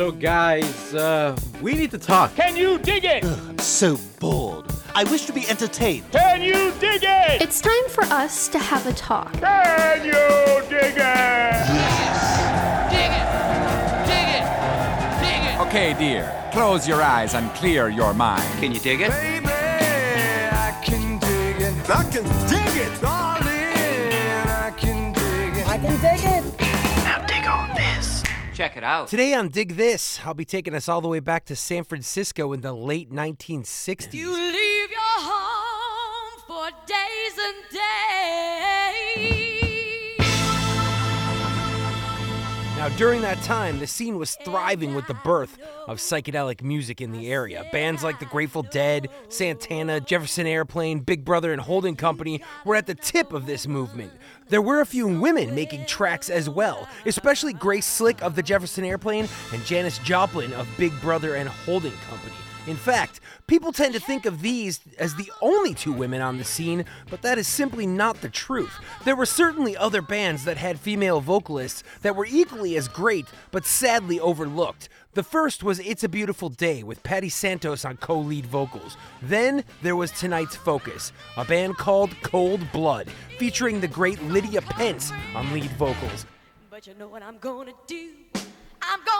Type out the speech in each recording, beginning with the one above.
So, guys, uh, we need to talk. Can you dig it? Ugh, I'm so bored. I wish to be entertained. Can you dig it? It's time for us to have a talk. Can you dig it? Yes. Dig it! Dig it! Dig it! Okay, dear, close your eyes and clear your mind. Can you dig it? Baby, I can dig it. I can dig it, darling. I can dig it. I can dig it. Check it out. Today on Dig This, I'll be taking us all the way back to San Francisco in the late 1960s. You leave your home for days and Now, during that time, the scene was thriving with the birth of psychedelic music in the area. Bands like the Grateful Dead, Santana, Jefferson Airplane, Big Brother, and Holding Company were at the tip of this movement. There were a few women making tracks as well, especially Grace Slick of the Jefferson Airplane and Janis Joplin of Big Brother and Holding Company. In fact, people tend to think of these as the only two women on the scene, but that is simply not the truth. There were certainly other bands that had female vocalists that were equally as great, but sadly overlooked. The first was It's a Beautiful Day with Pattie Santos on co lead vocals. Then there was tonight's focus, a band called Cold Blood, featuring the great Lydia Pense on lead vocals. But you know what I'm gonna do? I'm gonna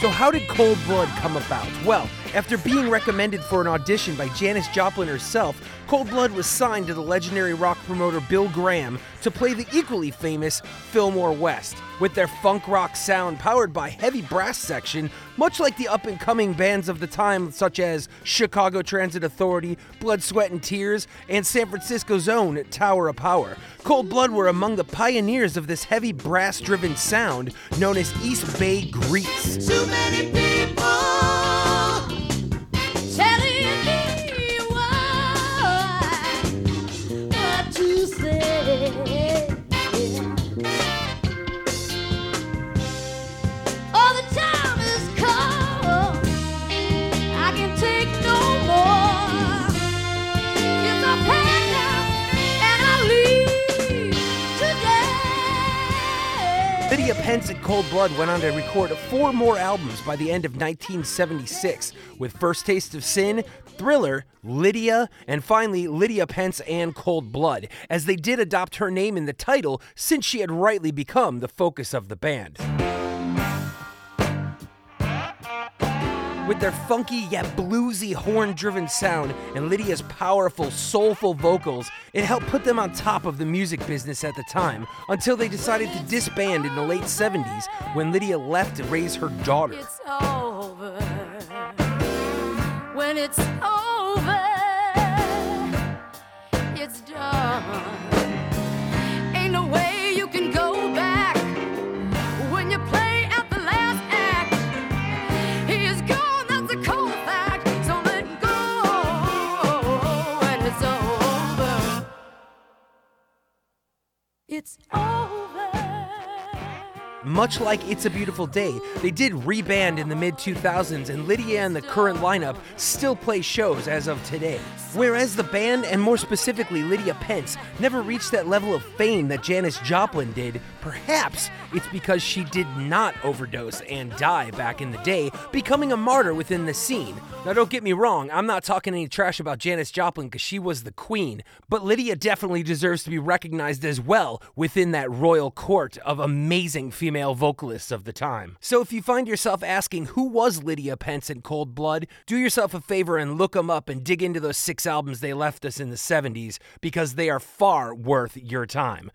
So, how did Cold Blood come about? Well, after being recommended for an audition by Janis Joplin herself, Cold Blood was signed to the legendary rock promoter Bill Graham to play the equally famous Fillmore West. With their funk rock sound powered by heavy brass section, much like the up and coming bands of the time, such as Chicago Transit Authority, Blood, Sweat, and Tears, and San Francisco's own Tower of Power. Cold Blood were among the pioneers of this heavy brass driven sound known as East Bay Grease. To say. Lydia Pense and Cold Blood went on to record four more albums by the end of 1976, with First Taste of Sin, Thriller, Lydia, and finally Lydia Pense and Cold Blood, as they did adopt her name in the title since she had rightly become the focus of the band. With their funky yet bluesy horn driven sound and Lydia's powerful, soulful vocals, it helped put them on top of the music business at the time until they decided to disband in the late 70s when Lydia left to raise her daughter. When it's over, It's over. Much like It's a Beautiful Day, they did reband in the mid 2000s, and Lydia and the current lineup still play shows as of today. Whereas the band, and more specifically Lydia Pense, never reached that level of fame that Janis Joplin did, perhaps it's because she did not overdose and die back in the day, becoming a martyr within the scene. Now, don't get me wrong, I'm not talking any trash about Janis Joplin because she was the queen, but Lydia definitely deserves to be recognized as well within that royal court of amazing female vocalists of the time. So if you find yourself asking who was Lydia Pense in Cold Blood, do yourself a favor and look them up and dig into those six albums they left us in the 70s because they are far worth your time.